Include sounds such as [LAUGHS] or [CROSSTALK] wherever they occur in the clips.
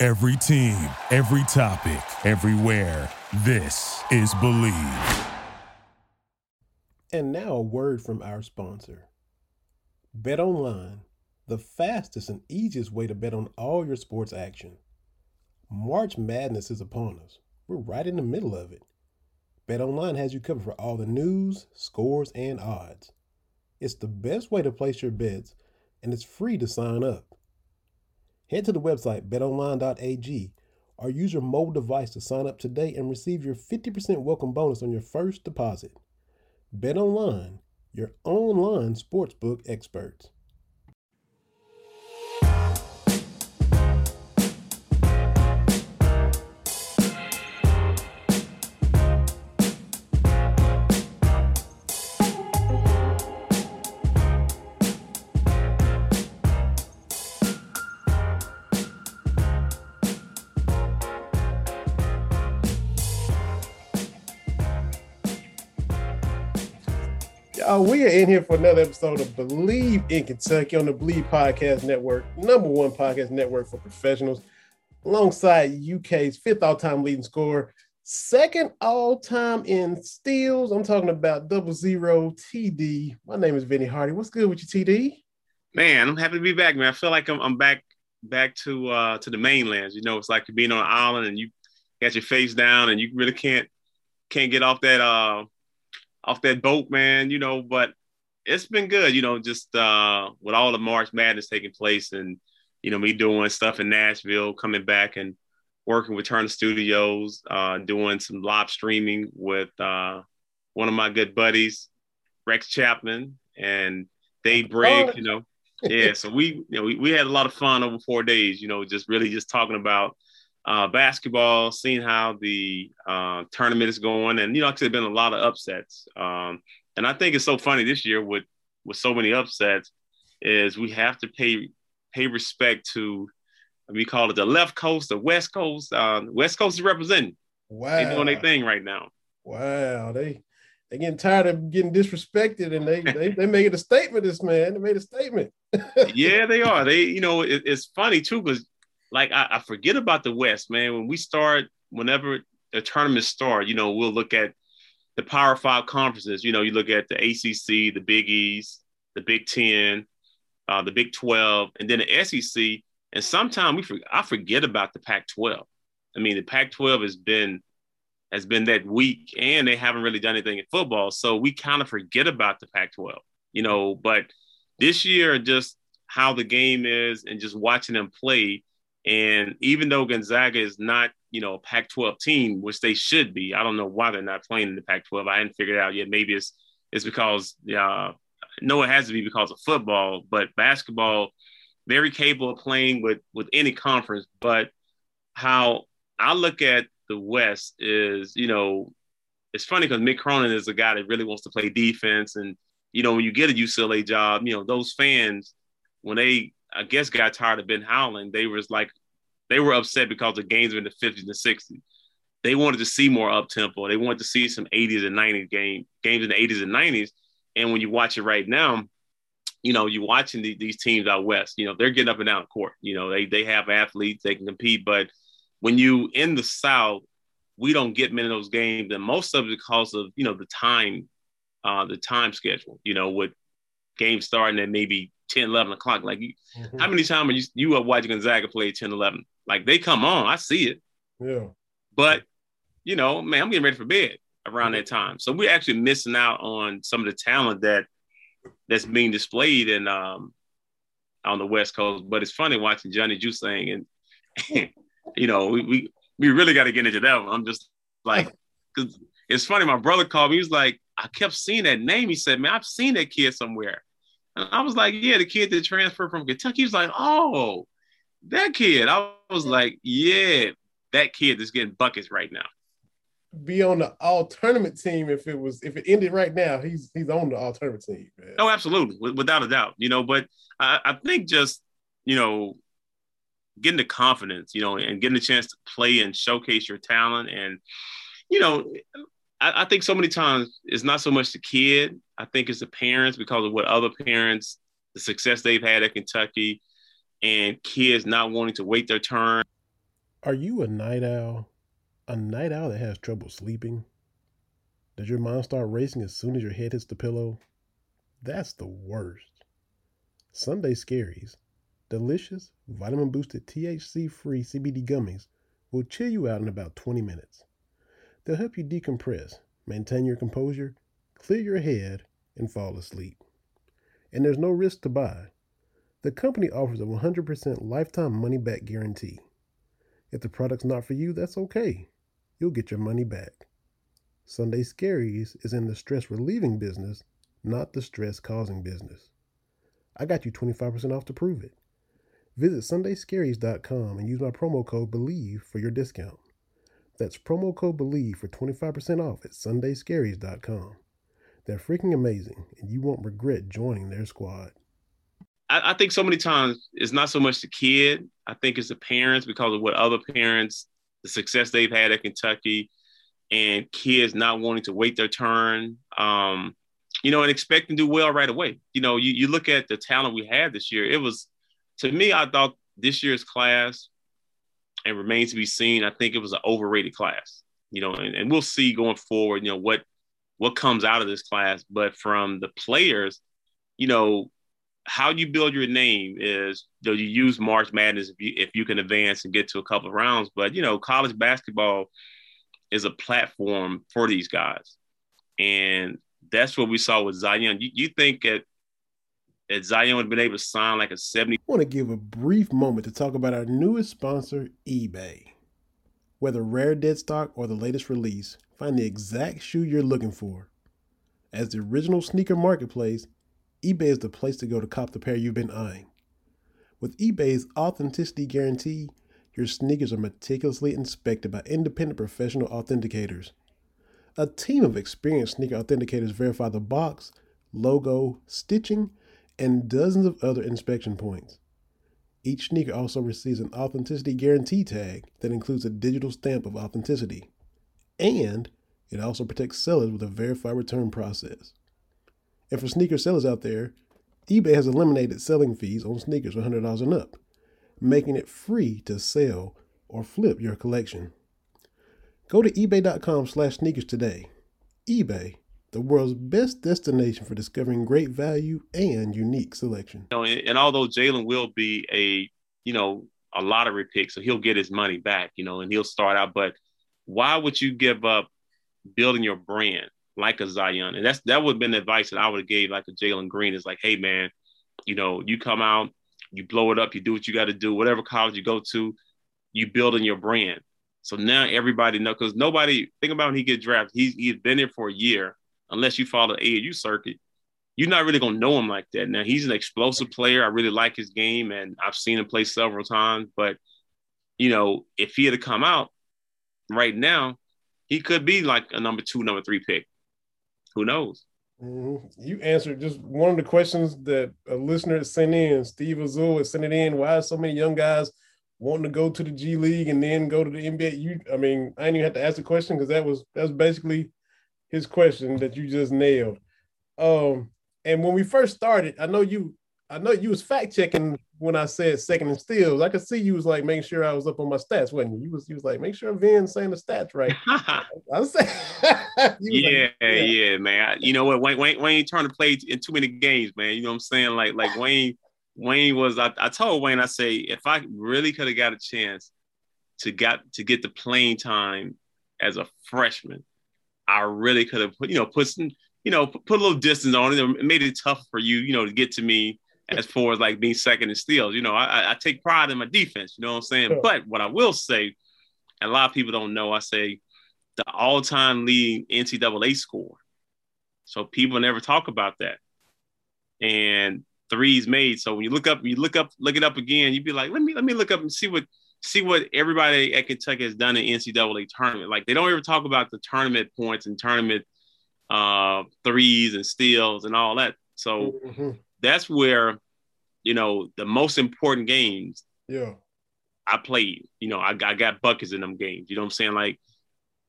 Every team, every topic, everywhere. This is Believe. And now a word from our sponsor. Bet online, the fastest and easiest way to bet on all your sports action. March Madness is upon us. We're right in the middle of it. BetOnline has you covered for all the news, scores, and odds. It's the best way to place your bets, and it's free to sign up. Head to the website betonline.ag or use your mobile device to sign up today and receive your 50% welcome bonus on your first deposit. BetOnline, your online sportsbook experts. Uh, we are in here for another episode of Believe in Kentucky on the Believe Podcast Network, number one podcast network for professionals, alongside UK's fifth all-time leading scorer, second all-time in steals. I'm talking about double zero TD. My name is Vinny Hardy. What's good with you, TD? Man, I'm happy to be back, man. I feel like I'm, I'm back back to uh to the mainland. You know, it's like being on an island and you got your face down and you really can't can't get off that uh off that boat, man, you know, but it's been good, you know, just uh, with all the March Madness taking place and, you know, me doing stuff in Nashville, coming back and working with Turner Studios, uh, doing some live streaming with uh, one of my good buddies, Rex Chapman and Dave Brigg, you know. yeah, so we, you know, we, we had a lot of fun over four days, you know, just really just talking about uh, basketball, seeing how the uh, tournament is going, and you know, actually, been a lot of upsets. Um, and I think it's so funny this year with with so many upsets is we have to pay pay respect to we call it the left coast, the west coast. Uh, west coast is representing. Wow, they doing their thing right now. Wow, they they getting tired of getting disrespected, and they they they made a statement. This man, they made a statement. [LAUGHS] yeah, they are. They you know it, it's funny too because like I, I, forget about the West, man. When we start, whenever the tournaments start, you know, we'll look at the Power Five conferences. You know, you look at the ACC, the Big East, the Big Ten, uh, the Big Twelve, and then the SEC. And sometimes we I forget about the Pac-12. I mean, the Pac-12 has been has been that weak, and they haven't really done anything in football. So we kind of forget about the Pac-12, you know. But this year, just how the game is, and just watching them play and even though Gonzaga is not, you know, a Pac-12 team, which they should be, I don't know why they're not playing in the Pac-12. I hadn't figured out yet. Maybe it's it's because uh, no, it has to be because of football, but basketball, very capable of playing with with any conference. But how I look at the West is, you know, it's funny because Mick Cronin is a guy that really wants to play defense, and you know, when you get a UCLA job, you know, those fans when they I guess got tired of Ben Howland. They was like, they were upset because the games were in the 50s and 60s. They wanted to see more up tempo. They wanted to see some 80s and 90s game games in the 80s and 90s. And when you watch it right now, you know, you're watching the, these teams out west. You know, they're getting up and down court. You know, they they have athletes, they can compete. But when you in the South, we don't get many of those games, and most of it because of you know the time, uh, the time schedule. You know, with games starting at maybe 10, 11 o'clock. Like, mm-hmm. how many times are you, you are watching Gonzaga play 10, 11? Like, they come on. I see it. Yeah. But, you know, man, I'm getting ready for bed around that time. So we're actually missing out on some of the talent that that's being displayed in um on the West Coast. But it's funny watching Johnny Juzang and [LAUGHS] you know, we we, we really got to get into that one. I'm just like, [LAUGHS] because it's funny. My brother called me. He was like, I kept seeing that name. He said, "Man, I've seen that kid somewhere." And I was like, yeah, the kid that transferred from Kentucky. He was like, oh, that kid. I was like, yeah, that kid is getting buckets right now. Be on the all tournament team if it was if it ended right now. He's he's on the all tournament team. Man. Oh, absolutely, without a doubt. You know, but I, I think just you know getting the confidence, you know, and getting a chance to play and showcase your talent, and you know, I, I think so many times it's not so much the kid. I think it's the parents because of what other parents, the success they've had at Kentucky, and kids not wanting to wait their turn. Are you a night owl? A night owl that has trouble sleeping? Does your mind start racing as soon as your head hits the pillow? That's the worst. Sunday Scaries, delicious, vitamin boosted, THC free CBD gummies will chill you out in about 20 minutes. They'll help you decompress, maintain your composure, clear your head, and fall asleep. And there's no risk to buy. The company offers a 100% lifetime money back guarantee. If the product's not for you, that's okay. You'll get your money back. Sunday Scaries is in the stress relieving business, not the stress causing business. I got you 25% off to prove it. Visit sundayscaries.com and use my promo code BELIEVE for your discount. That's promo code BELIEVE for 25% off at sundayscaries.com. They're freaking amazing, and you won't regret joining their squad. I, I, think so many times it's not so much the kid. I think it's the parents because of what other parents, the success they've had at Kentucky, and kids not wanting to wait their turn. Um, you know, and expect to do well right away. You know, you, you look at the talent we had this year. It was, to me, I thought this year's class, and remains to be seen. I think it was an overrated class. You know, and, and we'll see going forward. You know what what comes out of this class, but from the players, you know, how you build your name is you, know, you use March Madness if you, if you can advance and get to a couple of rounds. But you know, college basketball is a platform for these guys, and that's what we saw with Zion. You, you think that that Zion would have been able to sign like a 70. I want to give a brief moment to talk about our newest sponsor, eBay. Whether rare dead stock or the latest release, find the exact shoe you're looking for. As the original sneaker marketplace, eBay is the place to go to cop the pair you've been eyeing. With eBay's authenticity guarantee, your sneakers are meticulously inspected by independent professional authenticators. A team of experienced sneaker authenticators verify the box, logo, stitching, and dozens of other inspection points. Each sneaker also receives an authenticity guarantee tag that includes a digital stamp of authenticity. And it also protects sellers with a verified return process. And for sneaker sellers out there, eBay has eliminated selling fees on sneakers $100 and up, making it free to sell or flip your collection. Go to ebay.com slash sneakers today. eBay, the world's best destination for discovering great value and unique selection. You know, and, and although Jalen will be a, you know, a lottery pick, so he'll get his money back, you know, and he'll start out. But why would you give up building your brand? like a Zion. And that's that would have been the advice that I would have gave like a Jalen Green is like, hey man, you know, you come out, you blow it up, you do what you got to do, whatever college you go to, you building your brand. So now everybody know because nobody think about when he get drafted, he's he's been there for a year, unless you follow the AAU circuit. You're not really gonna know him like that. Now he's an explosive player. I really like his game, and I've seen him play several times. But you know, if he had to come out right now, he could be like a number two, number three pick who knows? Mm-hmm. You answered just one of the questions that a listener sent in. Steve Azul has sent it in. Why so many young guys wanting to go to the G League and then go to the NBA? You, I mean, I didn't even have to ask the question because that was that was basically his question that you just nailed. Um, and when we first started, I know you, I know you was fact checking when I said second and steals. I could see you was like making sure I was up on my stats, wasn't you? You was you was like, make sure Vin's saying the stats right. [LAUGHS] I [LAUGHS] was saying, yeah, like, yeah, yeah, man. I, you know what? Wayne, Wayne, Wayne turned to play in too many games, man. You know what I'm saying? Like, like Wayne, Wayne was. I, I told Wayne, I say, if I really could have got a chance to got to get the playing time as a freshman, I really could have put, you know, put some, you know, put, a little distance on it. It made it tough for you, you know, to get to me as far as like being second in steals. You know, I, I take pride in my defense. You know what I'm saying? Sure. But what I will say, and a lot of people don't know, I say the all-time leading NCAA score. So people never talk about that. And threes made. So when you look up, you look up, look it up again. You'd be like, let me let me look up and see what see what everybody at Kentucky has done in NCAA tournament. Like they don't ever talk about the tournament points and tournament uh, threes and steals and all that. So mm-hmm. that's where, you know, the most important games. Yeah. I played. You know, I, I got buckets in them games. You know what I'm saying? Like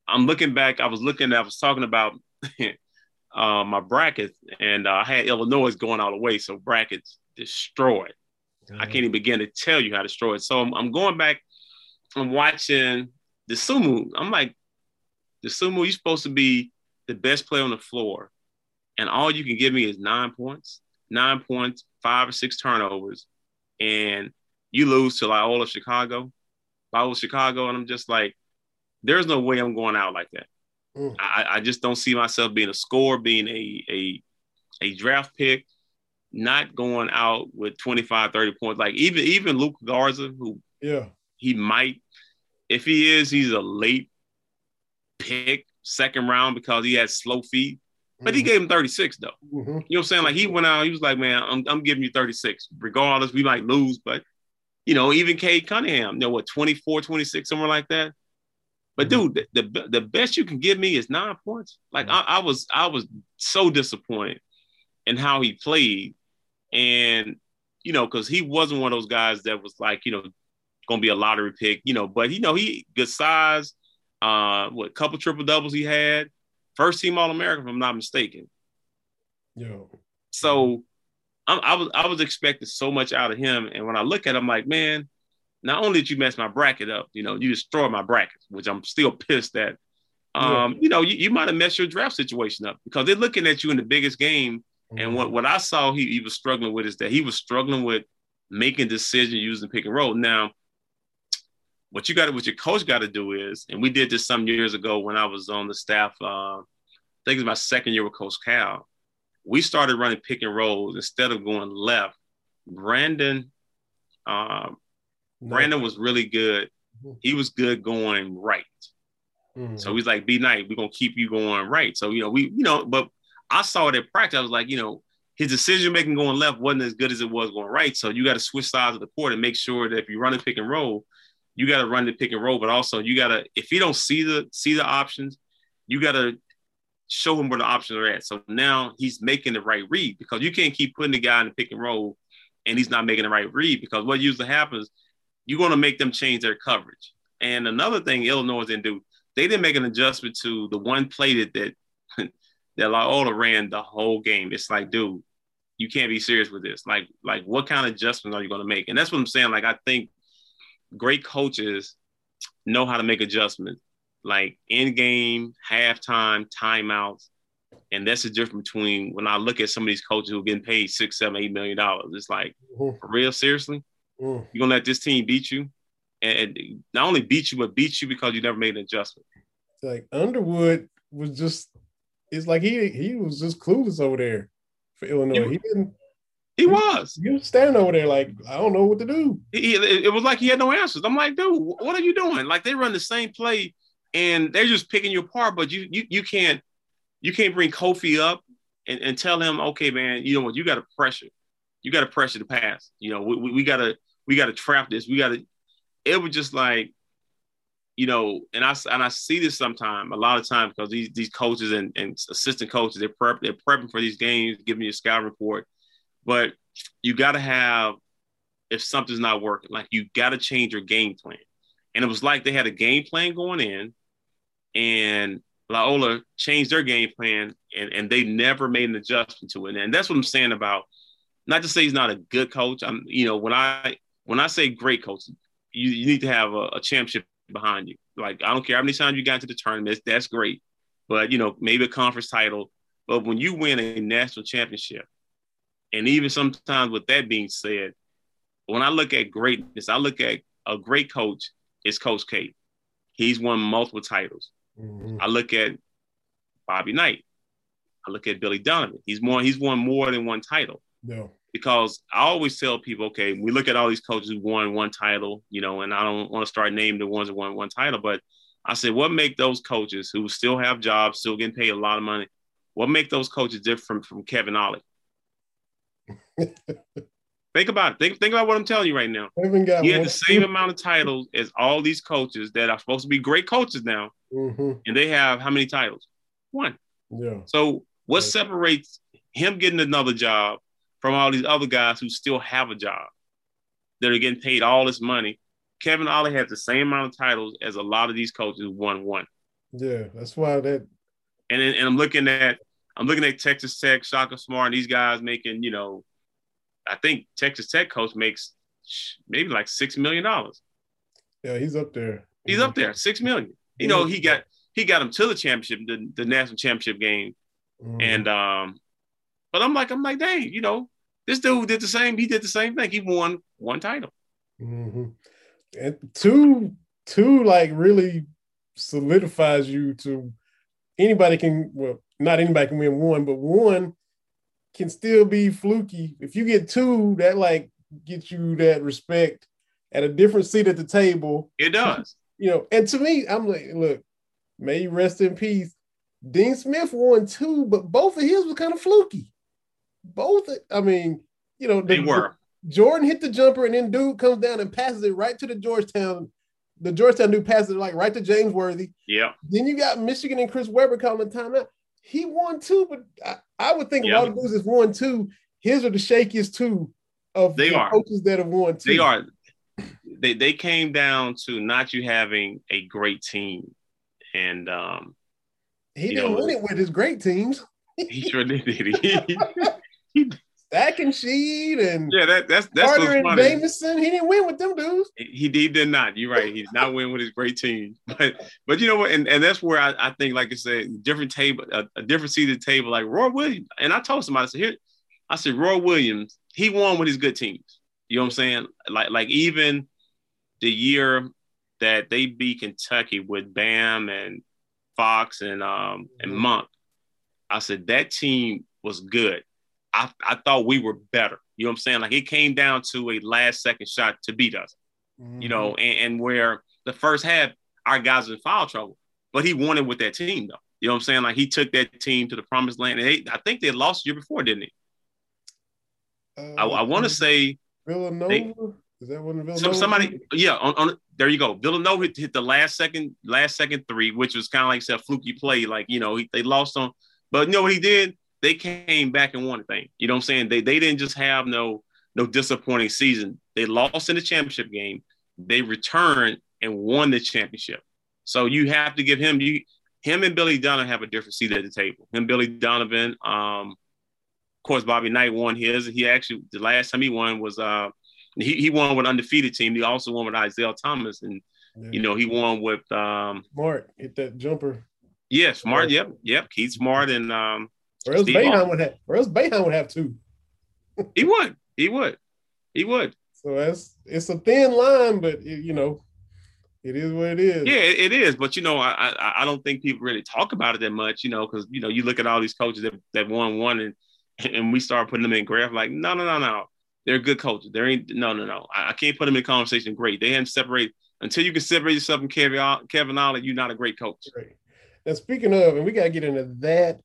I'm looking back. I was looking. I was talking about [LAUGHS] uh, my brackets, and uh, I had Illinois going all the way. So brackets destroyed. I can't even begin to tell you how to destroy it. So I'm, I'm going back. I'm watching Dosunmu. I'm like, Dosunmu, you're supposed to be the best player on the floor, and all you can give me is nine points, nine points, five or six turnovers, and you lose to Loyola Chicago, Loyola Chicago, and I'm just like, there's no way I'm going out like that. Mm. I, I just don't see myself being a scorer, being a a a draft pick not going out with 25, 30 points. Like even even Luka Garza, who yeah, he might, if he is, he's a late pick, second round because he has slow feet. But mm-hmm. he gave him 36 though. Mm-hmm. You know what I'm saying? Like he went out, he was like, man, I'm, I'm giving you 36. Regardless, we might lose, but you know, even Cade Cunningham, you know what, 24, 26, somewhere like that. But mm-hmm. dude, the, the, the best you can give me is nine points. Like mm-hmm. I, I was I was so disappointed in how he played and you know, because he wasn't one of those guys that was like, you know, gonna be a lottery pick, you know, but you know, he good size, uh, what couple triple doubles he had, first team All American, if I'm not mistaken. Yeah. So I'm, I was I was expecting so much out of him, and when I look at him, I'm like, man, not only did you mess my bracket up, you know, you destroyed my bracket, which I'm still pissed at. Um, yeah. you know, you, you might have messed your draft situation up because they're looking at you in the biggest game and what, what I saw he, he was struggling with is that he was struggling with making decisions using pick and roll. Now, what you got to, what your coach got to do is, and we did this some years ago when I was on the staff. Uh, I think it was my second year with Coach Cal. We started running pick and rolls instead of going left. Brandon, uh, Brandon was really good. Mm-hmm. He was good going right. Mm-hmm. So he's like, "Be nice. We're gonna keep you going right." So you know, we you know, but I saw it in practice. I was like, you know, his decision making going left wasn't as good as it was going right. So you got to switch sides of the court and make sure that if you run a pick and roll, you got to run the pick and roll. But also you got to, if you don't see the see the options, you got to show him where the options are at. So now he's making the right read because you can't keep putting the guy in the pick and roll and he's not making the right read because what usually happens, you're going to make them change their coverage. And another thing Illinois didn't do, they didn't make an adjustment to the one play that, that [LAUGHS] that Loyola ran the whole game. It's like, dude, you can't be serious with this. Like, like what kind of adjustments are you going to make? And that's what I'm saying. Like, I think great coaches know how to make adjustments, like in game, halftime, timeouts. And that's the difference between when I look at some of these coaches who are getting paid six, seven, eight million dollars. It's like, mm-hmm. for real, seriously? Mm. You're gonna let this team beat you? And not only beat you, but beat you because you never made an adjustment. Like Underwood was just it's like he he was just clueless over there for Illinois. He, he didn't. He was. He was standing over there like I don't know what to do. He, it was like he had no answers. I'm like, dude, what are you doing? Like they run the same play and they're just picking you apart, but you you you can't you can't bring Kofi up and, and tell him, okay, man, you know what, you got to pressure, you got to pressure the pass. You know, we, we, we gotta we gotta trap this. We gotta. It was just like you know, and I and I see this sometime a lot of times because these these coaches and, and assistant coaches they're prep they're prepping for these games, giving you a scout report, but you got to have if something's not working, like you got to change your game plan. And it was like they had a game plan going in, and Loyola changed their game plan, and, and they never made an adjustment to it. And that's what I'm saying about not to say he's not a good coach. I'm you know when I when I say great coach, you, you need to have a, a championship behind you. Like I don't care how many times you got to the tournament, that's great. But you know, maybe a conference title. But when you win a national championship, and even sometimes with that being said, when I look at greatness, I look at a great coach is Coach K. He's won multiple titles. Mm-hmm. I look at Bobby Knight. I look at Billy Donovan. He's more. He's won more than one title. No because I always tell people, okay, we look at all these coaches who won one title, you know, and I don't want to start naming the ones that won one title, but I said, what make those coaches who still have jobs, still getting paid a lot of money, what make those coaches different from, Kevin Ollie? [LAUGHS] Think about it. Think, think about what I'm telling you right now. got he had the same amount of titles as all these coaches that are supposed to be great coaches now, mm-hmm. and they have how many titles? One. Yeah. So what right. separates him getting another job from all these other guys who still have a job that are getting paid all this money? Kevin Ollie has the same amount of titles as a lot of these coaches won one. Yeah, that's why that. And and I'm looking at I'm looking at Texas Tech, Shaka Smart, and these guys making you know I think Texas Tech coach makes maybe like six million dollars. Yeah, he's up there. He's, he's up there, six million. You know, he got he got him to the championship, the, the national championship game, mm-hmm. and um, but I'm like, I'm like, dang, you know, this dude did the same. He did the same thing. He won one title. Mm-hmm. And two, two, like really solidifies you to anybody can. Well, not anybody can win one, but one can still be fluky. If you get two, that like gets you that respect at a different seat at the table. It does. [LAUGHS] You know, and to me, I'm like, look, may you rest in peace. Dean Smith won two, but both of his was kind of fluky. Both, I mean, you know, the, they were. Jordan hit the jumper, and then dude comes down and passes it right to the Georgetown. The Georgetown dude passes it like right to James Worthy. Yeah. Then you got Michigan and Chris Webber calling timeout he won two, but I, I would think yeah. of all the dudes that's won two. His are the shakiest two of they the are. coaches that have won two. They are. They they came down to not you having a great team, and um, he didn't know, win it with his great teams. he sure did. He, [LAUGHS] [LAUGHS] [LAUGHS] he, Stack and Sheed and yeah, that, that's that's Carter and funny. Jamison. He didn't win with them dudes. He, he did not. You're right. He did not win with his great team. [LAUGHS] But but you know what? And, and that's where I, I think, like I said, different table, a, a different seated table, like Roy Williams. And I told somebody, I said, here, I said, Roy Williams, he won with his good teams. You know what I'm saying? Like like even the year that they beat Kentucky with Bam and Fox and um and mm-hmm. Monk, I said that team was good. I, I thought we were better. You know what I'm saying? Like it came down to a last second shot to beat us. Mm-hmm. You know, mm-hmm. and, and, where the first half our guys were in foul trouble, but he won it with that team though. You know what I'm saying? Like he took that team to the promised land. And they, I think they lost the year before, didn't he? Uh, I, I want to say Villanova. They, Is that one Villanova? Some, somebody, yeah. On, on there you go. Villanova hit, hit, the last second, last second three, which was kind of like a fluky play. Like you know, he, they lost on, but you know what he did? They came back and won a thing. You know what I'm saying? They they didn't just have no no disappointing season. They lost in the championship game. They returned and won the championship. So you have to give him you him and Billy Donovan have a different seat at the table. Him, Billy Donovan, um, of course, Bobby Knight won his. He actually the last time he won was uh he, he won with undefeated team. He also won with Isiah Thomas, and yeah. you know he won with um Smart hit that jumper. Yeah, Smart. Yep, yep. Keith Smart and um or else Boeheim would have. Or else Boeheim would have two. he would. He would. He would. So that's it's a thin line, but it, you know, it is what it is. Yeah, it, is. But you know, I, I, I don't think people really talk about it that much. You know, because you know you look at all these coaches that, that won one and and we start putting them in graph like no no no no they're good coaches. There ain't no no no I, I can't put them in conversation. Great, they haven't separate until you can separate yourself from Kevin Kevin Ollie. You're not a great coach. Right. Now speaking of, and we gotta get into that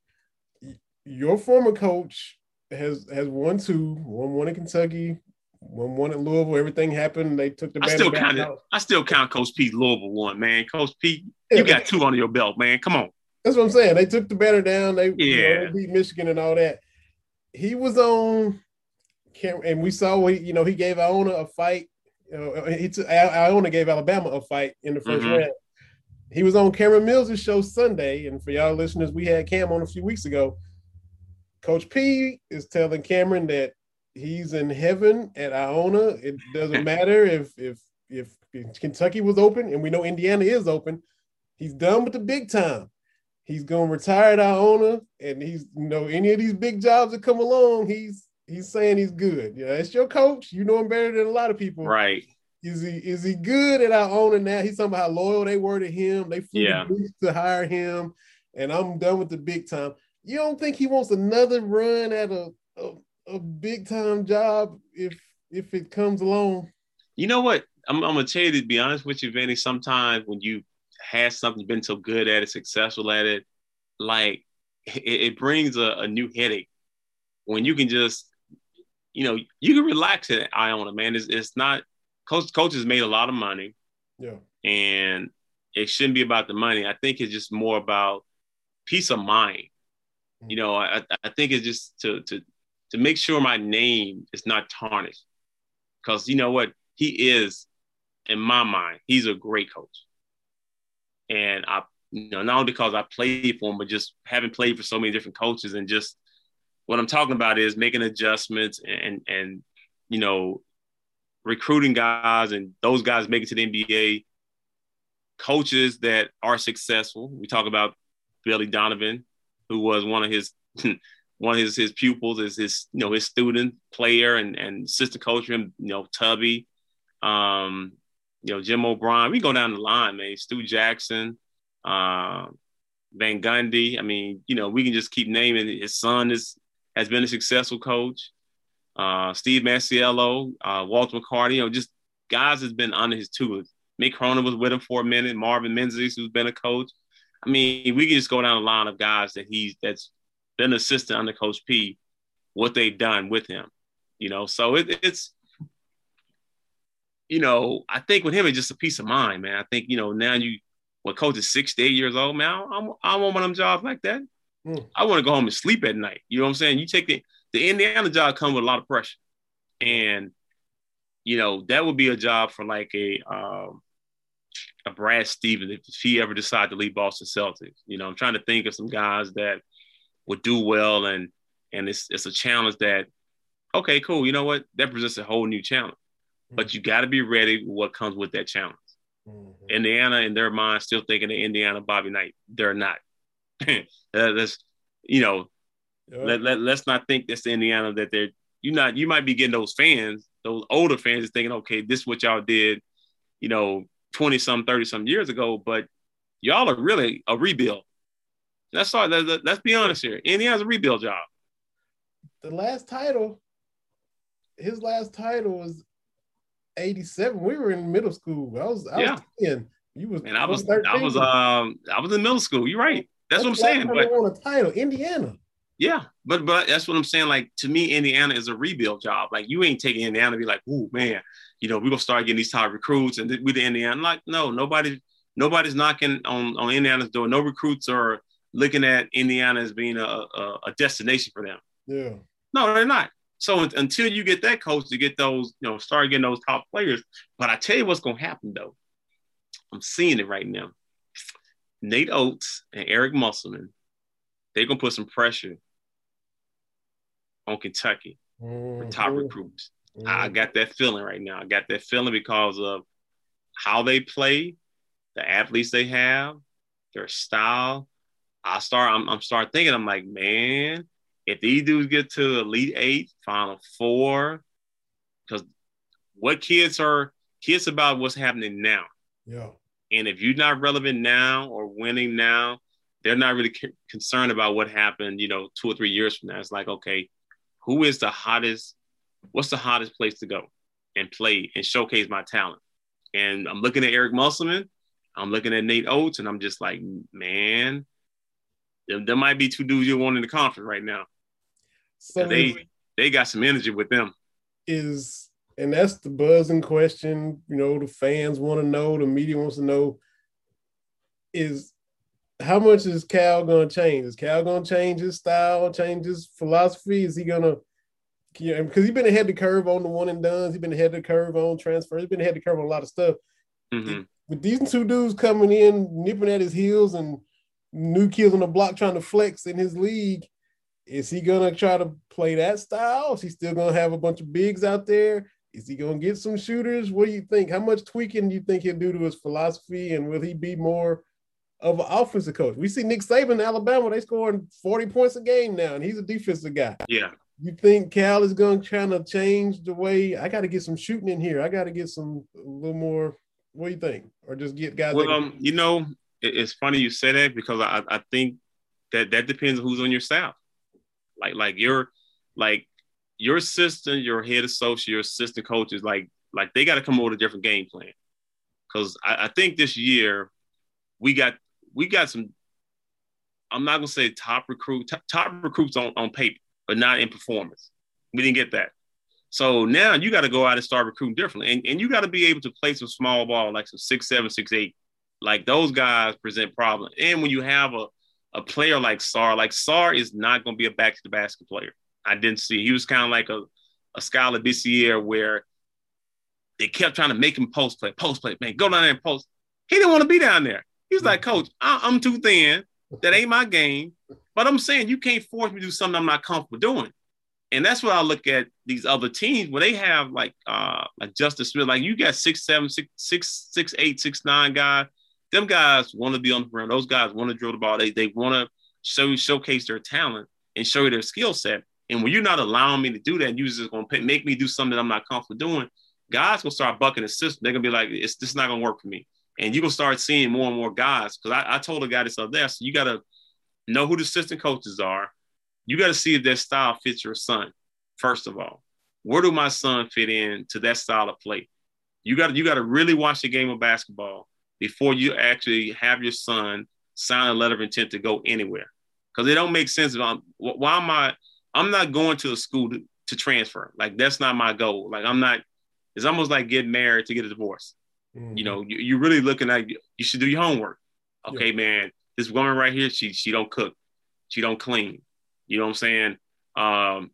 your former coach has has won two, one one in Kentucky, one one at Louisville. Everything happened. They took the. I still count it. I still count Coach Pete Louisville one, man. Coach Pete, yeah, you got two under your belt, man. Come on. That's what I'm saying. They took the banner down. They, yeah. You know, they beat Michigan and all that. He was on camera, and we saw. He, you know, he gave Iona a fight. You know, he took Iona gave Alabama a fight in the 1st mm-hmm. round. He was on Cameron Mills' show Sunday, and for y'all listeners, we had Cam on a few weeks ago Coach P is telling Cameron that he's in heaven at Iona. It doesn't [LAUGHS] matter if if if Kentucky was open, and we know Indiana is open. He's done with the big time. He's gonna retire at Iona, and he's you know any of these big jobs that come along, he's he's saying he's good. Yeah, it's your coach. You know him better than a lot of people. Right. Is he is he good at Iona now? He's talking about how loyal they were to him. They flew yeah. to hire him, and I'm done with the big time you don't think he wants another run at a, a, a big time job if if it comes along? You know what? I'm, I'm gonna tell you to be honest with you, Vinny. Sometimes when you have something, been so good at it, successful at it, like it, it brings a, a new headache when you can just you know, you can relax at Iona, man. It's, it's not coach coaches made a lot of money. Yeah. And it shouldn't be about the money. I think it's just more about peace of mind. You know, I, I think it's just to to to make sure my name is not tarnished. Because you know what? He is, in my mind, he's a great coach. And I, you know, not only because I played for him, but just having played for so many different coaches and just what I'm talking about is making adjustments and and you know recruiting guys and those guys making to the NBA, coaches that are successful. We talk about Billy Donovan, who was one of his [LAUGHS] one of his, his pupils, is his you know his student player and and assistant coach him, you know Tubby, um, you know Jim O'Brien. We go down the line, man. Stu Jackson, uh, Van Gundy. I mean, you know, we can just keep naming. His son is has been a successful coach. Uh, Steve Masiello, uh, Walter McCarty, you know, just guys has been under his tutelage. Mick Cronin was with him for a minute. Marvin Menzies, who's been a coach. I mean, we can just go down the line of guys that he's that's been assistant under Coach P, what they've done with him. You know, so it, it's you know, I think with him it's just a peace of mind, man. I think you know now you when coach is 68 years old, man, I, I, I want one of them jobs like that. Mm. I want to go home and sleep at night. You know what I'm saying? You take the the Indiana job come with a lot of pressure, and you know that would be a job for like a um, a Brad Stevens if he ever decided to leave Boston Celtics. You know, I'm trying to think of some guys that would do well, and and it's it's a challenge that okay, cool. You know what? That presents a whole new challenge, mm-hmm. but you got to be ready with what comes with that challenge. Mm-hmm. Indiana, in their mind, still thinking of Indiana Bobby Knight. They're not. [LAUGHS] That's you know, yep. let, let let's not think that's Indiana that they're you not you might be getting those fans, those older fans, is thinking, okay, this is what y'all did, you know, 20 some, 30 some years ago, but y'all are really a rebuild. Let's start. Let's be honest here. Indiana's a rebuild job. The last title, his last title was 87. We were in middle school. I was, I yeah. was 10. You was and I was, 13. I was, um, I was in middle school. You're right. That's, that's what I'm saying. But won a title, Indiana. Yeah, but but that's what I'm saying. Like to me, Indiana is a rebuild job. Like you ain't taking Indiana to be like, oh man, you know, we're gonna start getting these top recruits and with the Indiana. Like, no, nobody, nobody's knocking on on Indiana's door. No recruits are looking at Indiana as being a, a, a destination for them. Yeah. No, they're not. So until you get that coach to get those, you know, start getting those top players. But I tell you what's gonna happen though. I'm seeing it right now. Nate Oats and Eric Musselman, they're gonna put some pressure on Kentucky mm-hmm. for top recruits. Mm-hmm. I got that feeling right now. I got that feeling because of how they play, the athletes they have, their style. I start. I'm, I'm start thinking. I'm like, man, if these dudes get to Elite Eight, Final Four, because what kids are kids about what's happening now. Yeah. And if you're not relevant now or winning now, they're not really concerned about what happened, you know, two or three years from now. It's like, okay, who is the hottest? What's the hottest place to go and play and showcase my talent? And I'm looking at Eric Musselman, I'm looking at Nate Oats, and I'm just like, man, there, there might be two dudes you want in the conference right now. So they they got some energy with them. Is and that's the buzzing question. You know, the fans want to know, the media wants to know is how much is Cal going to change? Is Cal going to change his style, change his philosophy? Is he going to, you know, because he's been ahead of the curve on the one and done. He's been ahead of the curve on transfer. He's been ahead of the curve on a lot of stuff. Mm-hmm. With these two dudes coming in, nipping at his heels, and new kids on the block trying to flex in his league, is he gonna try to play that style? Is he still gonna have a bunch of bigs out there? Is he going to get some shooters? What do you think? How much tweaking do you think he'll do to his philosophy? And will he be more of an offensive coach? We see Nick Saban in Alabama, they scoring 40 points a game now, and he's a defensive guy. Yeah. You think Cal is going to try to change the way I got to get some shooting in here? I got to get some a little more. What do you think? Or just get guys? Well, um, you know, it's funny you say that because I, I think that that depends on who's on your staff. Like, like you're like your assistant, your head associate, your assistant coaches, like like they got to come up with a different game plan. Because I, I, think this year we got we got some. I'm not gonna say top recruit top, top recruits on, on paper, but not in performance. We didn't get that. So now you got to go out and start recruiting differently. And, and you got to be able to play some small ball, like some six, seven, six, eight. Like those guys present problems. And when you have a, a player like Sarr, like Sarr is not going to be a back to the basket player. I didn't see. He was kind of like a, a this year where they kept trying to make him post play, post play, man, go down there and post. He didn't want to be down there. He was mm-hmm. like, Coach, I, I'm too thin. That ain't my game. But I'm saying you can't force me to do something I'm not comfortable doing and that's what I look at these other teams where they have like uh like Justice Smith, like you got six, seven, six, six, six, eight, six, nine guys. Them guys want to be on the ground. Those guys want to drill the ball. They they want to show showcase their talent and show you their skill set. And when you're not allowing me to do that, and you're just gonna make me do something that I'm not comfortable doing. Guys gonna start bucking the system. They're gonna be like, it's this is not gonna work for me. And you're gonna start seeing more and more guys. Because I, I told a guy this other day, so you gotta know who the assistant coaches are you got to see if that style fits your son. First of all, where do my son fit in to that style of play? You gotta you got to really watch the game of basketball before you actually have your son sign a letter of intent to go anywhere, because it don't make sense. If I'm, why am I? I'm not going to a school to, to transfer. Like that's not my goal. Like I'm not. It's almost like getting married to get a divorce. Mm-hmm. You know, you, you're really looking at. You should do your homework. Okay, yeah. man. This woman right here, she she don't cook, she don't clean, you know what I'm saying? Um,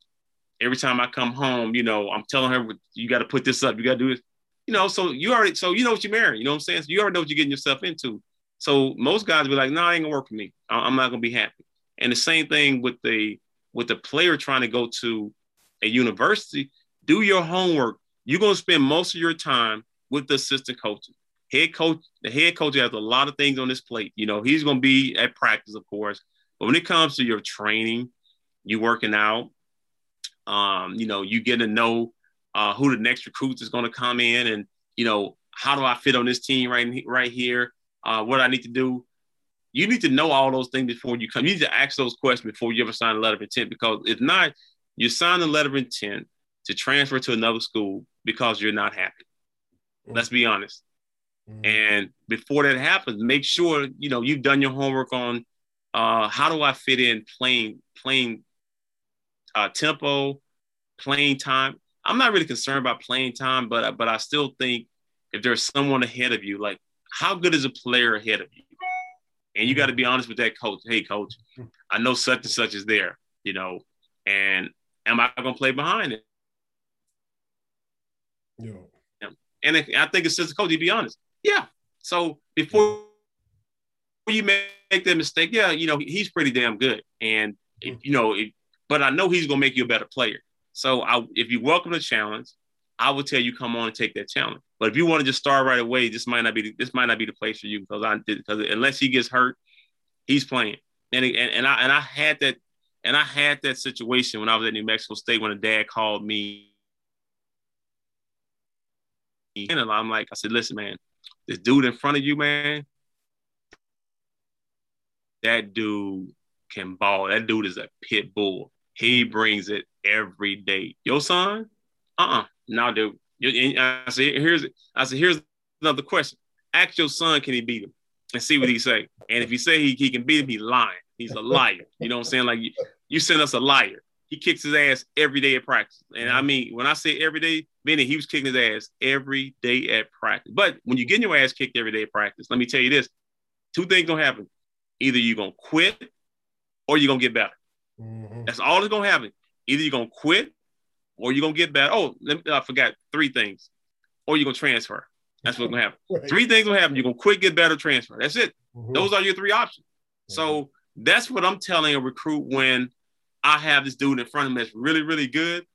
every time I come home, you know, I'm telling her, you got to put this up, you got to do this. You know, so you already, so you know what you're marrying. You know what I'm saying? So you already know what you're getting yourself into. So most guys be like, no, nah, ain't gonna work for me. I'm not gonna be happy. And the same thing with the with the player trying to go to a university. Do your homework. You're gonna spend most of your time with the assistant coaches. Head coach, the head coach has a lot of things on his plate. You know, he's gonna be at practice, of course. But when it comes to your training, you working out. Um, you know, you get to know uh, who the next recruit is going to come in, and you know, how do I fit on this team right right here? Uh, what I need to do. You need to know all those things before you come. You need to ask those questions before you ever sign a letter of intent, because if not, you sign a letter of intent to transfer to another school because you're not happy. Mm-hmm. Let's be honest. Mm-hmm. And before that happens, make sure you know you've done your homework on uh, how do I fit in playing playing uh, tempo, playing time. I'm not really concerned about playing time, but but I still think if there's someone ahead of you, like how good is a player ahead of you? And you got to be honest with that coach. Hey, coach, I know such and such is there, you know, and am I going to play behind it? Yeah. And if, I think it's just a coach. To be honest, yeah. So before you make that mistake, yeah, you know he's pretty damn good, and mm-hmm. you know it, but I know he's gonna make you a better player. So I, if you welcome the challenge, I would tell you come on and take that challenge. But if you want to just start right away, this might not be the, this might not be the place for you because I because unless he gets hurt, he's playing. And, and and I and I had that and I had that situation when I was at New Mexico State when a dad called me. And I'm like, I said, listen, man, this dude in front of you, man, that dude can ball. That dude is a pit bull. He brings it every day. Your son? Uh-uh. No, dude. I said, here's I said, here's another question. Ask your son, can he beat him? And see what he say. And if he say he, he can beat him, he's lying. He's a liar. You know what I'm saying? Like you, you send us a liar. He kicks his ass every day at practice. And I mean, when I say every day, meaning he was kicking his ass every day at practice. But when you get your ass kicked every day at practice, let me tell you this: two things gonna happen. Either you're gonna quit or you're gonna get better. Mm-hmm. That's all that's gonna happen. Either you're gonna quit or you're gonna get better. Oh, me, I forgot three things. Or you're gonna transfer. That's what's gonna happen. [LAUGHS] right. Three things will happen. You're gonna quit, get better, transfer. That's it. Mm-hmm. Those are your three options. Mm-hmm. So that's what I'm telling a recruit when I have this dude in front of me that's really, really good.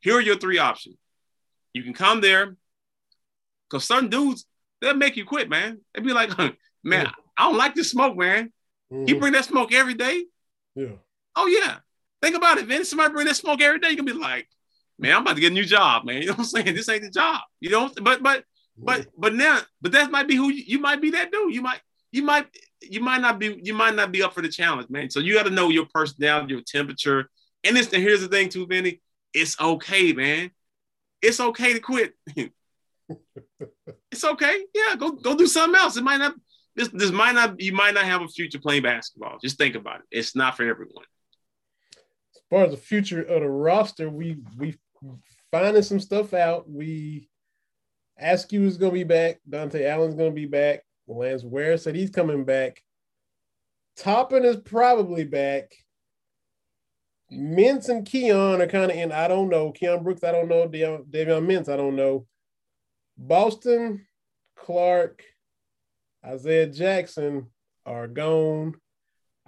Here are your three options. You can come there, because some dudes, they'll make you quit, man. They'll be like, [LAUGHS] man, I don't like this smoke, man. Mm-hmm. He bring that smoke every day. Yeah. Oh yeah. Think about it, man. If somebody bring that smoke every day, you can be like, man, I'm about to get a new job, man. [LAUGHS] You know what I'm saying? This ain't the job. You know, but but but but now, but that might be who you, you might be that dude. You might you might you might not be you might not be up for the challenge, man. So you got to know your personality, your temperature. And this and here's the thing too, Benny. It's okay, man. It's okay to quit. [LAUGHS] it's okay. Yeah, go go do something else. It might not this this might not you might not have a future playing basketball. Just think about it. It's not for everyone As far as the future of the roster, we we finding some stuff out. We Askew is going to be back. Dontaie Allen's going to be back. Lance Ware said he's coming back. Toppin is probably back. Mintz and Keon are kind of in. I don't know. Keon Brooks, I don't know. Davion, Mintz, I don't know. Boston, Clark, Isaiah Jackson are gone.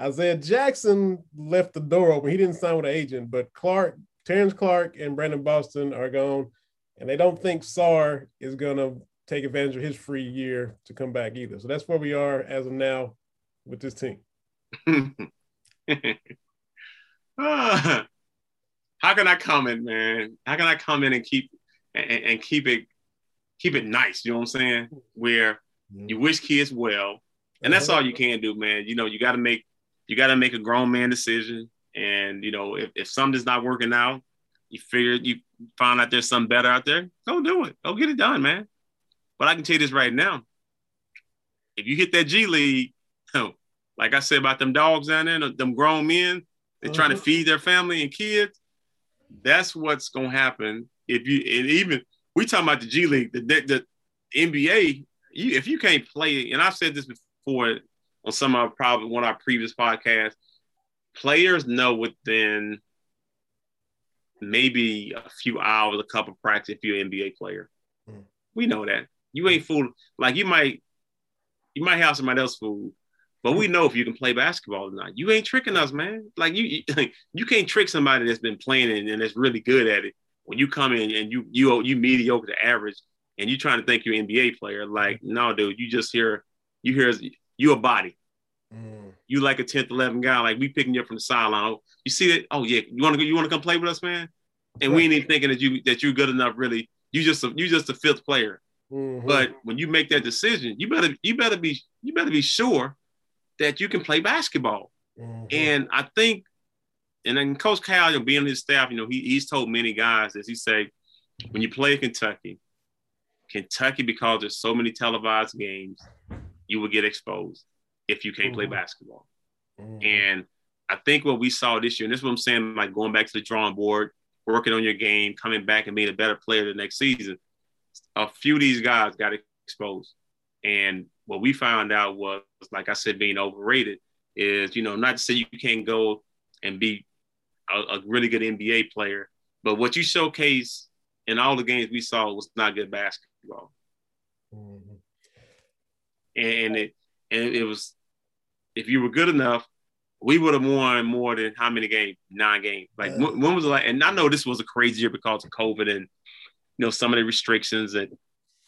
Isaiah Jackson left the door open. He didn't sign with an agent, but Clark, Terrence Clark, and Brandon Boston are gone. And they don't think Sarr is going to take advantage of his free year to come back either. So that's where we are as of now with this team. [LAUGHS] how can I comment, man? How can I comment and keep and, and, keep it keep it nice? You know what I'm saying? Where you wish kids well, and that's all you can do, man. You know, you got to make you got to make a grown man decision, and you know, if, if something's not working out, you figure you found out there's something better out there, go do it. Go get it done, man. But I can tell you this right now: if you hit that G League, [LAUGHS] like I said about them dogs down there, them grown men, they're trying to uh-huh. feed their family and kids. That's what's gonna happen if you and even we talking about the G League, the, the, the NBA. You, if you can't play, and I've said this before on some of our probably one of our previous podcasts, players know within maybe a few hours, a couple of practice if you're an NBA player. Mm. We know that. You ain't fool like you might you might have somebody else fool but we know if you can play basketball or not. You ain't tricking us, man. Like you, [LAUGHS] you, can't trick somebody that's been playing and, and that's really good at it. When you come in and you you you mediocre to average, and you trying to think you're an NBA player, like no, dude, you just hear you hear you a body. Mm. You like a 10th, 11th guy, like we picking you up from the sideline. You see that? Oh yeah, you want to you want to come play with us, man? And we ain't even thinking that you that you're good enough. Really, you just a, you just a fifth player. Mm-hmm. But when you make that decision, you better you better be you better be sure that you can play basketball. Mm-hmm. And I think, and then Coach Cal, you know, being his staff, you know, he, he's told many guys as he say, when you play Kentucky, Kentucky, because there's so many televised games, you will get exposed if you can't mm-hmm. play basketball. Mm-hmm. And I think what we saw this year, and this is what I'm saying, like going back to the drawing board, working on your game, coming back and being a better player the next season, a few of these guys got exposed. And what we found out was, like I said, being overrated is, you know, not to say you can't go and be a, a really good NBA player, but what you showcase in all the games we saw was not good basketball. Mm-hmm. And it and it was if you were good enough, we would have won more than how many games? Nine games. Like yeah. when, was the last? And I know this was a crazy year because of COVID and you know some of the restrictions and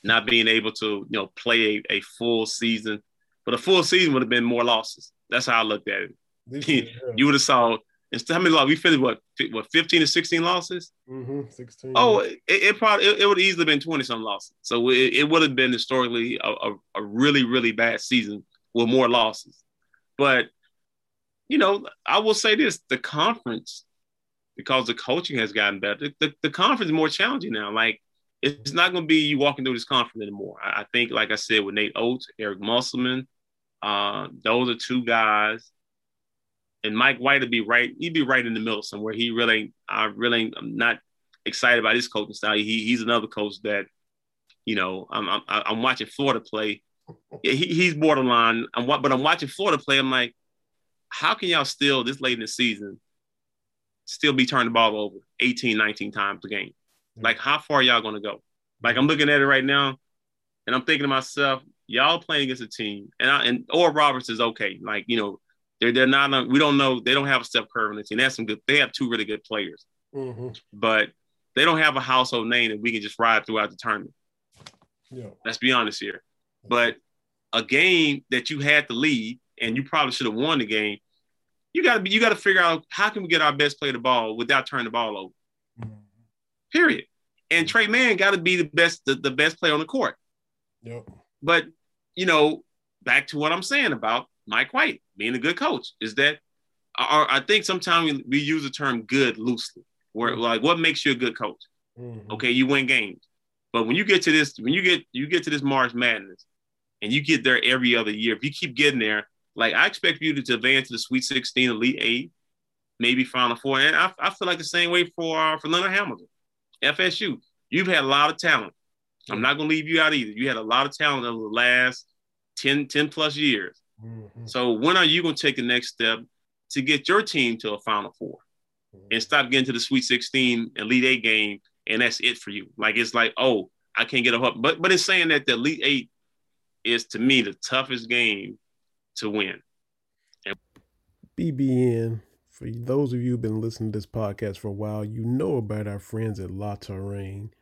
not being able to you know play a, a full season. But a full season would have been more losses. That's how I looked at it. [LAUGHS] you would have saw instead how many losses we finished what what 15 to 16 losses? Mm-hmm, 16. Oh, it, it probably it, it would have easily been 20 some losses. So it, it would have been historically a, a, a, really, really bad season with more losses. But you know, I will say this the conference, because the coaching has gotten better, the, the, the conference is more challenging now. Like it's not going to be you walking through this conference anymore. I, I, think, like I said, with Nate Oats, Eric Musselman, uh, those are two guys. And Mike White would be right. He'd be right in the middle somewhere. He really, I really, I'm not excited about his coaching style. He, he's another coach that, you know, I'm, I'm, I'm watching Florida play. He, he's borderline. I'm, but I'm watching Florida play. I'm like, how can y'all still this late in the season still be turning the ball over 18, 19 times a game? Like, how far y'all gonna go? Like, I'm looking at it right now, and I'm thinking to myself, y'all playing against a team, and I, and Oral Roberts is okay. Like, you know, they're they're not. We don't know. They don't have a Steph Curry on the team. They have some good. They have two really good players, mm-hmm. but they don't have a household name that we can just ride throughout the tournament. Yeah. Let's be honest here. But a game that you had to lead and you probably should have won the game, you gotta be you gotta figure out how can we get our best player the ball without turning the ball over. Mm-hmm. Period. And Tre Mann got to be the best, the, the best player on the court. Yep. But you know, back to what I'm saying about Mike White being a good coach is that I think sometimes we, we, use the term good loosely. Where mm-hmm. like, what makes you a good coach? Mm-hmm. Okay, you win games. But when you get to this, when you get you get to this March Madness, and you get there every other year, if you keep getting there, like I expect you to, advance to the Sweet 16, Elite Eight, maybe Final Four, and I, I feel like the same way for uh, for Leonard Hamilton. FSU, you've had a lot of talent. I'm not going to leave you out either. You had a lot of talent over the last 10, 10 plus years. Mm-hmm. So when are you going to take the next step to get your team to a Final 4 mm-hmm. and stop getting to the Sweet 16 Elite Eight game, and that's it for you? Like it's like, oh, I can't get a hook. But but it's saying that the Elite Eight is to me the toughest game to win. And- BBN. For those of you who've been listening to this podcast for a while, you know about our friends at La Touraine,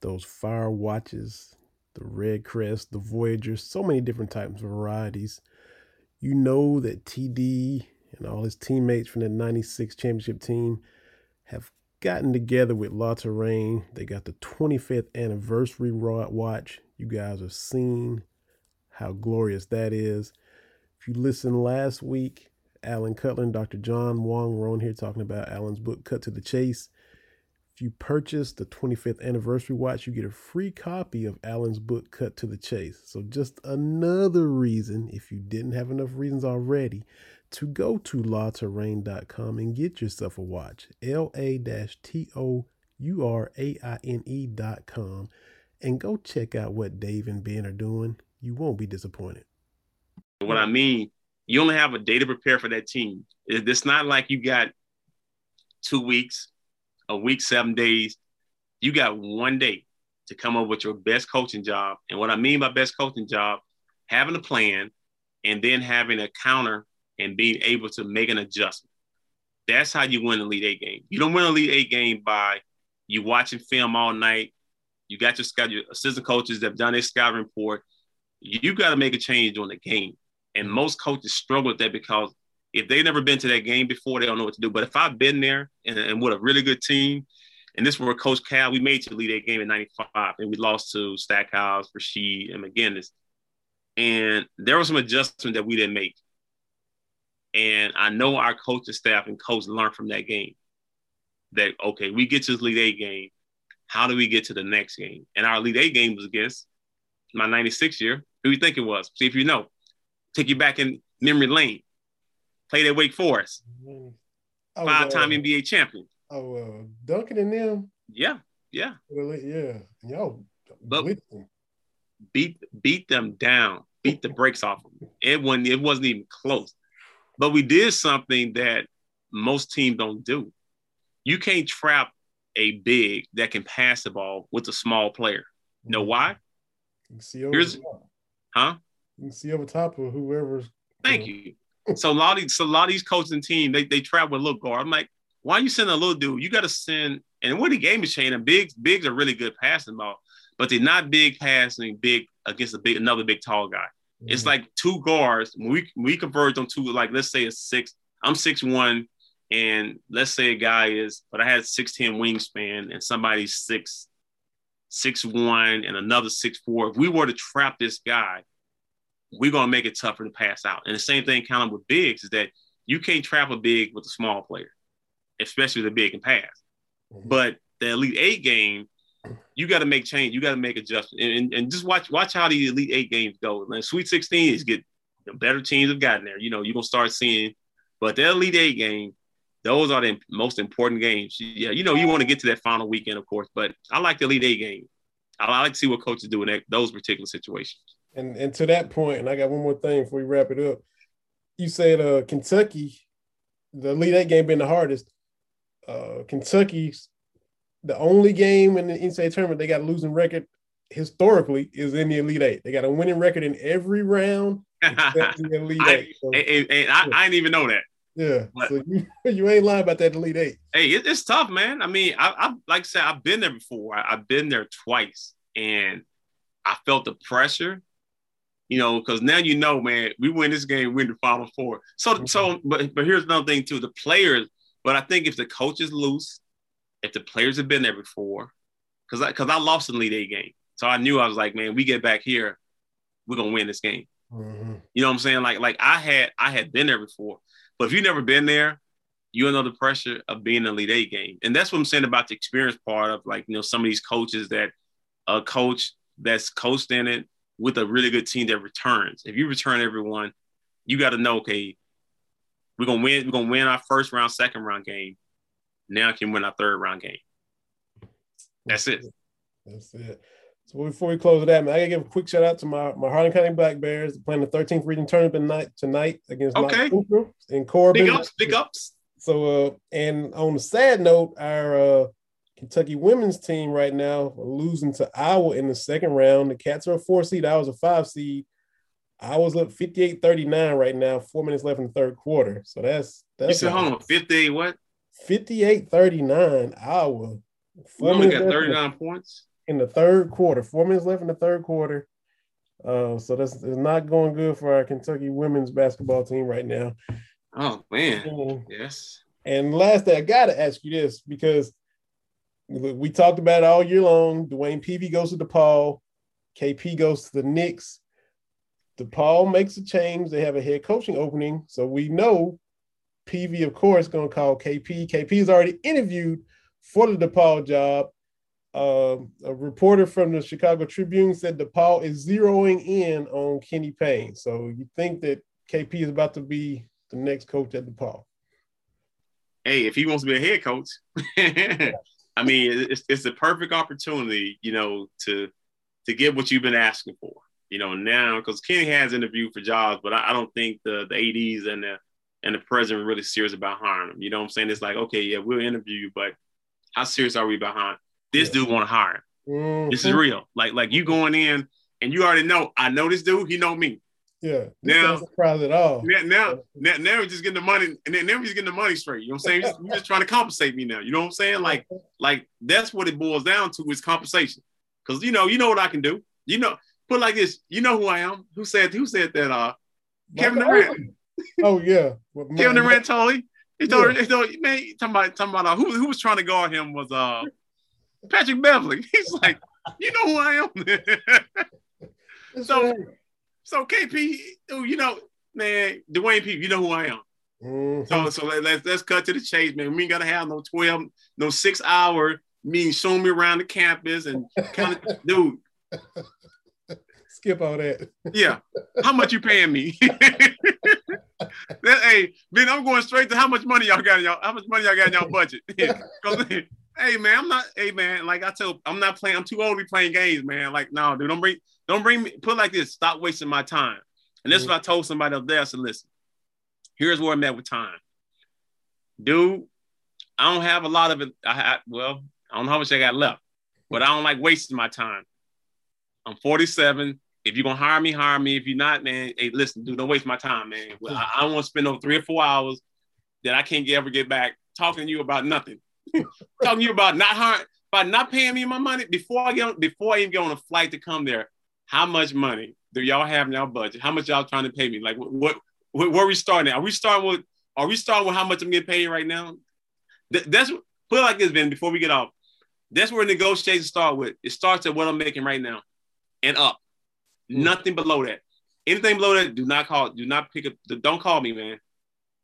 those fire watches, the Red Crest, the Voyager, so many different types of varieties. You know that TD and all his teammates from the 96 championship team have gotten together with La Touraine. They got the 25th anniversary watch. You guys have seen how glorious that is. You listened last week, Alan Cutler and Dr. John Wong were on here talking about Alan's book, Cut to the Chase. If you purchase the 25th anniversary watch, you get a free copy of Alan's book, Cut to the Chase. So, just another reason, if you didn't have enough reasons already, to go to latouraine.com and get yourself a watch. L A T O U R A I N E.com and go check out what Dave and Ben are doing. You won't be disappointed. What I mean, you only have a day to prepare for that team. It's not like you got two weeks, a week, seven days. You got one day to come up with your best coaching job. And what I mean by best coaching job, having a plan and then having a counter and being able to make an adjustment. That's how you win a Elite Eight game. You don't win a Elite Eight game by you watching film all night. You got your assistant coaches that have done their scouting report. You got to make a change during the game. And most coaches struggle with that because if they've never been to that game before, they don't know what to do. But if I've been there and, and with a really good team, and this where Coach Cal, we made to Elite Eight game in 95, and we lost to Stackhouse, Rasheed, and McInnis. And there was some adjustment that we didn't make. And I know our coaching staff and coach learned from that game that, okay, we get to Elite Eight game. How do we get to the next game? And our Elite Eight game was against my 96 year. Who you think it was? See if you know. Take you back in memory lane. Played at Wake Forest. Oh, Five-time uh, NBA champion. Oh, uh, Duncan and them. Yeah, yeah. Well, yeah. Yo, but beat beat them down. Beat the brakes off them. It wasn't. It wasn't even close. But we did something that most teams don't do. You can't trap a big that can pass the ball with a small player. You know why? See Here's, huh? You can see over top of whoever's. Thank you. so a lot of these, so a lot of these coaches and teams, they they trap with a little guard. I'm like, why are you sending a little dude? You got to send. And when the game is changing, bigs bigs are really good passing ball, but they're not big passing big against a big another big tall guy. Mm-hmm. It's like two guards. When we we converge on two, like let's say a six. I'm six one, and let's say a guy is, but I had six ten wingspan, and somebody's six six one, and another six four. If we were to trap this guy, we're gonna make it tougher to pass out. And the same thing kind of with bigs is that you can't trap a big with a small player, especially the big and pass. Mm-hmm. But the Elite Eight game, you got to make change. You got to make adjustments, and, and, and, just watch watch how the Elite Eight games go. And Sweet Sixteen is get the better teams have gotten there. You know, you're gonna start seeing, but the Elite Eight game, those are the most important games. Yeah, you know, you want to get to that final weekend, of course, but I like the Elite Eight game. I like to see what coaches do in that, those particular situations. And and to that point, and I got one more thing before we wrap it up. You said uh, Kentucky, the Elite Eight game being the hardest. Uh, Kentucky's the only game in the NCAA tournament they got a losing record historically is in the Elite Eight. They got a winning record in every round except [LAUGHS] the Elite I, Eight. So, and, and I, I, didn't even know that. Yeah, but, so you, [LAUGHS] you ain't lying about that Elite Eight. Hey, it, it's tough, man. I mean, I, I like I said, I've been there before. I, I've been there twice, and I felt the pressure. You know, because now you know, man, we win this game, win the Final Four. So, mm-hmm. so, but but here's another thing too: the players. But I think if the coach is loose, if the players have been there before, because I, cause I lost the lead Eight game. So I knew I was like, man, we get back here, we're gonna win this game. Mm-hmm. You know what I'm saying? Like, like I had I had been there before, but if you've never been there, you know the pressure of being an Elite Eight game. And that's what I'm saying about the experience part of like, you know, some of these coaches that a coach that's coached in it with a really good team that returns. If you return everyone, you got to know, okay, we're gonna win, we're gonna win our first round, second round game now I can win our third round game. That's it. That's it. So before we close it out, man, I gotta give a quick shout out to my, my Harlan County Black Bears playing the 13th region tournament night tonight against okay. in Corbin. Big ups, big ups. So uh and on a sad note, our uh Kentucky women's team right now losing to Iowa in the second round. The Cats are a four seed, I was a five seed. I was up 58 39 right now, four minutes left in the third quarter. So that's that's you said, hold on, 58 what? 58 39 Iowa. We only got 39 points in the third quarter. Four minutes left in the third quarter. Uh, so that's it's not going good for our Kentucky women's basketball team right now. Oh man, mm. yes. And last thing, I gotta ask you this because we talked about it all year long. DeWayne Peevy goes to DePaul, KP goes to the Knicks. DePaul makes a change. They have a head coaching opening, so we know Peevy, of course, going to call KP. KP is already interviewed for the DePaul job. Uh, a reporter from the Chicago Tribune said DePaul is zeroing in on Kenny Payne. So you think that KP is about to be the next coach at DePaul? Hey, if he wants to be a head coach, [LAUGHS] I mean, it's it's a perfect opportunity, you know, to to get what you've been asking for. You know, now because Kenny has interviewed for jobs, but I, I don't think the the ads and the and the president really serious about hiring him. You know what I'm saying? It's like, okay, yeah, we'll interview you, but how serious are we behind? This yeah. dude want to hire him. Mm-hmm. This is real. Like, like you going in and you already know, I know this dude, he know me. Yeah. Now, surprise at all. Now, now, now, now we're just getting the money, and then now just getting the money straight. You know what I'm saying? You're just trying to compensate me now. You know what I'm saying? Like, like that's what it boils down to is compensation. Because you know, you know what I can do. You know, put like this. You know who I am. Who said? Who said that? Uh, Kevin Durant. Oh yeah, [LAUGHS] Kevin Durant told he. He told, yeah. he told man, talking about talking about uh, who who was trying to guard him was uh Patrick Beverley. [LAUGHS] He's like, you know who I am. [LAUGHS] so so KP, you know, man, DeWayne P, you know who I am. Mm-hmm. So so let, us let's cut to the chase, man. We ain't gotta have no 12, no six hour me showing me around the campus and kind of [LAUGHS] dude. Skip all that. Yeah. How much you paying me? [LAUGHS] that, hey, man, I'm going straight to how much money y'all got in y'all, how much money y'all got in y'all budget. [LAUGHS] Hey man, I'm not hey man, like I tell I'm not playing, I'm too old to be playing games, man. Like, no, dude, don't bring don't bring me put like this, stop wasting my time. And this mm-hmm. is what I told somebody up there. I said, listen, here's where I'm at with time. Dude, I don't have a lot of it. I well, I don't know how much I got left, but I don't like wasting my time. I'm 47. If you're gonna hire me, hire me. If you're not, man, hey, listen, dude, don't waste my time, man. Well, I, I don't want to spend over three or four hours that I can't ever get back talking to you about nothing. [LAUGHS] talking to you about not hiring, about not paying me my money before I get on, before I even get on a flight to come there. How much money do y'all have in y'all budget? How much y'all trying to pay me? Like what, what where are we starting? At? Are we starting with are we starting with how much I'm getting paid right now? Th- that's put it like this, Ben, before we get off. That's where negotiations start with. It starts at what I'm making right now and up. Mm. Nothing below that. Anything below that, do not call, do not pick up, don't call me, man.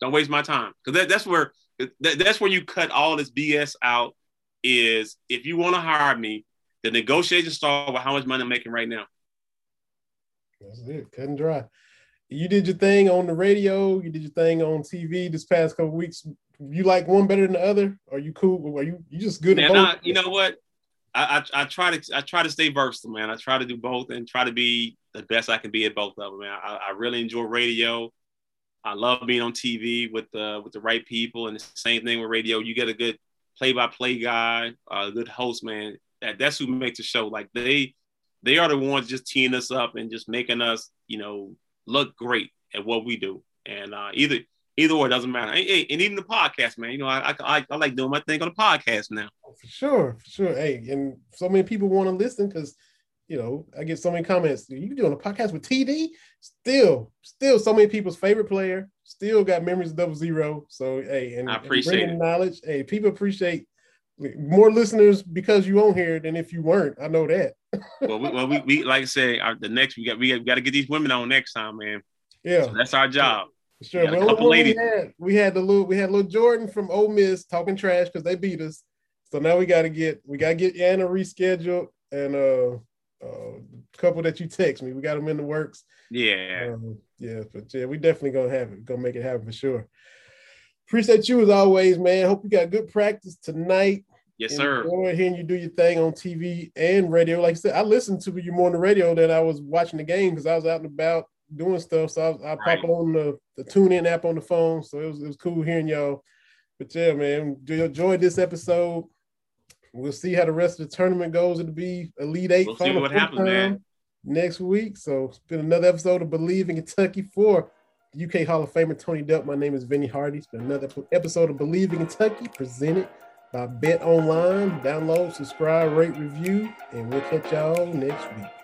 Don't waste my time. Because that, that's where that, that's where you cut all this BS out. Is if you want to hire me, the negotiations start with how much money I'm making right now. That's it, cut and dry. You did your thing on the radio. You did your thing on TV this past couple weeks. You like one better than the other? Are you cool? Are you you just good? Man, I, you know what? I, I, I try to I try to stay versatile, man. I try to do both and try to be the best I can be at both of them, man. I, I really enjoy radio. I love being on TV with the with the right people, and the same thing with radio. You get a good play-by-play guy, a good host, man. That that's who makes the show. Like they they are the ones just teeing us up and just making us, you know, look great at what we do. And uh, either either or doesn't matter. Hey, and even the podcast, man. You know, I, I I like doing my thing on the podcast now. For sure, for sure. Hey, and so many people want to listen because you know, I get so many comments. You doing a podcast with TD? Still, still so many people's favorite player. Still got memories of double zero. So hey, and I appreciate and knowledge. Hey, people appreciate more listeners because you on here than if you weren't. I know that. well, we, well, we, we like I say, our, the next we got we got to get these women on next time, man. Yeah, so that's our job. Sure. Well, we had we had the little we had little Jordan from Ole Miss talking trash because they beat us. So now we got to get we got to get Anna rescheduled and uh uh, couple that you text me. We got them in the works. Yeah. Um, yeah, but yeah, we definitely gonna have it. Gonna make it happen for sure. Appreciate you as always, man. Hope you got good practice tonight. Yes, sir. Enjoy hearing you do your thing on TV and radio. Like I said, I listened to you more on the radio than I was watching the game because I was out and about doing stuff. So I, was, I right. pop on the, the TuneIn app on the phone. So it was, it was cool hearing y'all. But yeah, man, do you enjoy this episode. We'll see how the rest of the tournament goes. It'll be Elite Eight. We'll see what happens, man. Next week. So it's been another episode of Believe in Kentucky for UK Hall of Famer Tony Delk. My name is Vinny Hardy. It's been another episode of Believe in Kentucky presented by BetOnline. Download, subscribe, rate, review, and we'll catch y'all next week.